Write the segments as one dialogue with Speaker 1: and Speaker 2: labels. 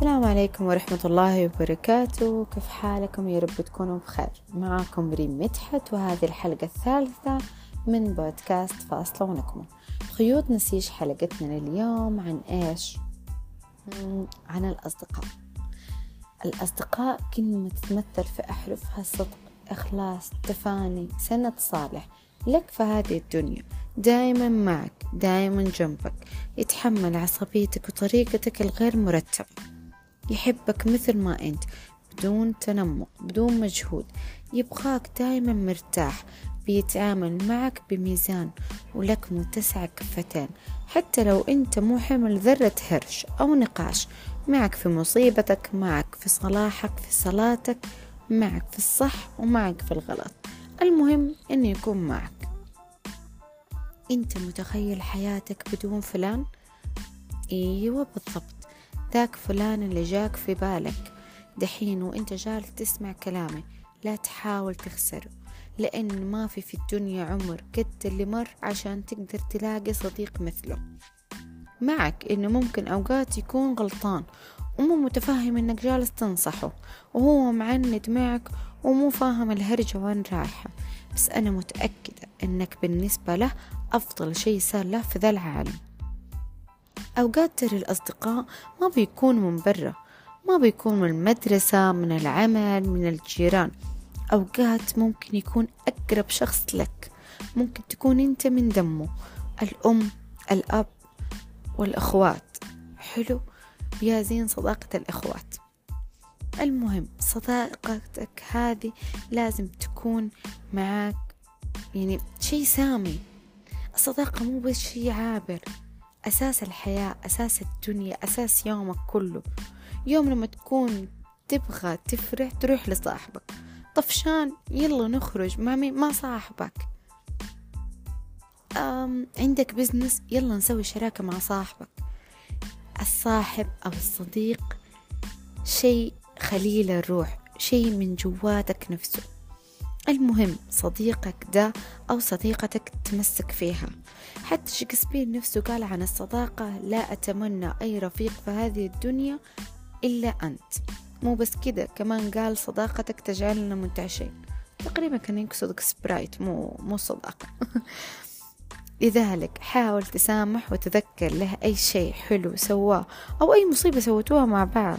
Speaker 1: السلام عليكم ورحمة الله وبركاته. كيف حالكم؟ يا رب تكونوا بخير. معكم ريم مدحت وهذه الحلقة الثالثة من بودكاست فاصلة ونكمة خيوط نسيج حلقتنا اليوم عن إيش؟ عن الأصدقاء. الأصدقاء كلمة تتمثل في أحرفها الصدق إخلاص تفاني سند صالح. لك في هذه الدنيا. دائما معك دائما جنبك. يتحمل عصبيتك وطريقتك الغير مرتبة. يحبك مثل ما أنت بدون تنمق بدون مجهود. يبغاك دائما مرتاح بيتعامل معك بميزان ولك متسع كفتين حتى لو أنت مو حمل ذرة هرش أو نقاش معك في مصيبتك معك في صلاحك في صلاتك معك في الصح ومعك في الغلط. المهم أنه يكون معك. أنت متخيل حياتك بدون فلان؟ أيوة بالضبط. ذاك فلان اللي جاك في بالك. دحين وانت جالس تسمع كلامي لا تحاول تخسره لأن ما في في الدنيا عمر قد اللي مر عشان تقدر تلاقي صديق مثله. معك إنه ممكن أوقات يكون غلطان ومو متفاهم إنك جالس تنصحه وهو معند معك ومو فاهم الهرجة وين رايحة. بس أنا متأكدة إنك بالنسبة له أفضل شي صار له في ذا العالم. أوقات ترى الأصدقاء ما بيكون من برا ما بيكون من المدرسة من العمل من الجيران. أوقات ممكن يكون أقرب شخص لك. ممكن تكون أنت من دمه الأم الأب والأخوات. حلو. يا زين صداقة الأخوات. المهم صداقتك هذه لازم تكون معاك يعني شي سامي. الصداقة مو بس شي عابر. أساس الحياة أساس الدنيا أساس يومك كله. يوم لما تكون تبغى تفرح تروح لصاحبك. طفشان يلا نخرج. مع مين ما صاحبك. أم عندك بزنس يلا نسوي شراكة مع صاحبك. الصاحب أو الصديق شيء خليل الروح شيء من جواتك نفسه. المهم صديقك ده أو صديقتك تمسك فيها. حتى شكسبير نفسه قال عن الصداقة لا أتمنى أي رفيق في هذه الدنيا إلا أنت. مو بس كده كمان قال صداقتك تجعلنا منتعشين. تقريبا كان يقصد سبرايت مو مو صداقة. لذلك حاول تسامح وتذكر له أي شيء حلو سواه أو أي مصيبة سوتوها مع بعض.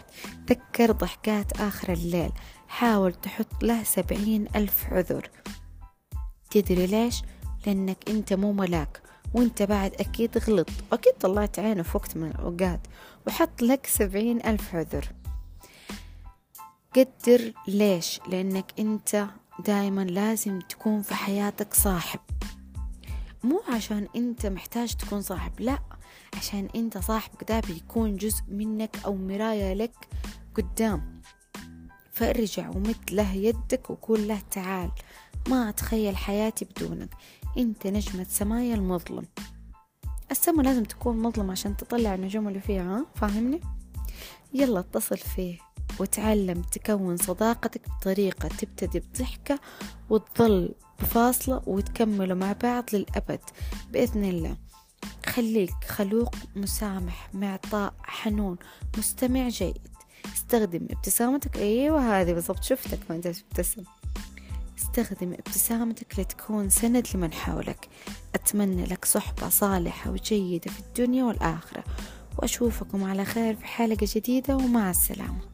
Speaker 1: ذكر ضحكات آخر الليل. حاول تحط له سبعين ألف عذر. تدري ليش؟ لأنك أنت مو ملاك وأنت بعد أكيد غلط وأكيد طلعت عينه في وقت من الأوقات وحط لك سبعين ألف عذر. قدر ليش؟ لأنك أنت دايما لازم تكون في حياتك صاحب. مو عشان أنت محتاج تكون صاحب لا عشان أنت صاحبك ده بيكون جزء منك أو مراية لك قدام. فارجع ومد له يدك وقول له تعال ما أتخيل حياتي بدونك. أنت نجمة سمايا المظلم. السما لازم تكون مظلم عشان تطلع النجوم اللي فيها ها؟ فاهمني؟ يلا اتصل فيه وتعلم تكون صداقتك بطريقة تبتدي بضحكة وتظل بفاصلة وتكملوا مع بعض للأبد. بإذن الله خليك خلوق مسامح معطاء حنون مستمع جيد. استخدم ابتسامتك. أيوه هذه بالضبط شفتك وأنت تبتسم. استخدم ابتسامتك لتكون سند لمن حولك. أتمنى لك صحبة صالحة وجيدة في الدنيا والآخرة. وأشوفكم على خير في حلقة جديدة ومع السلامة.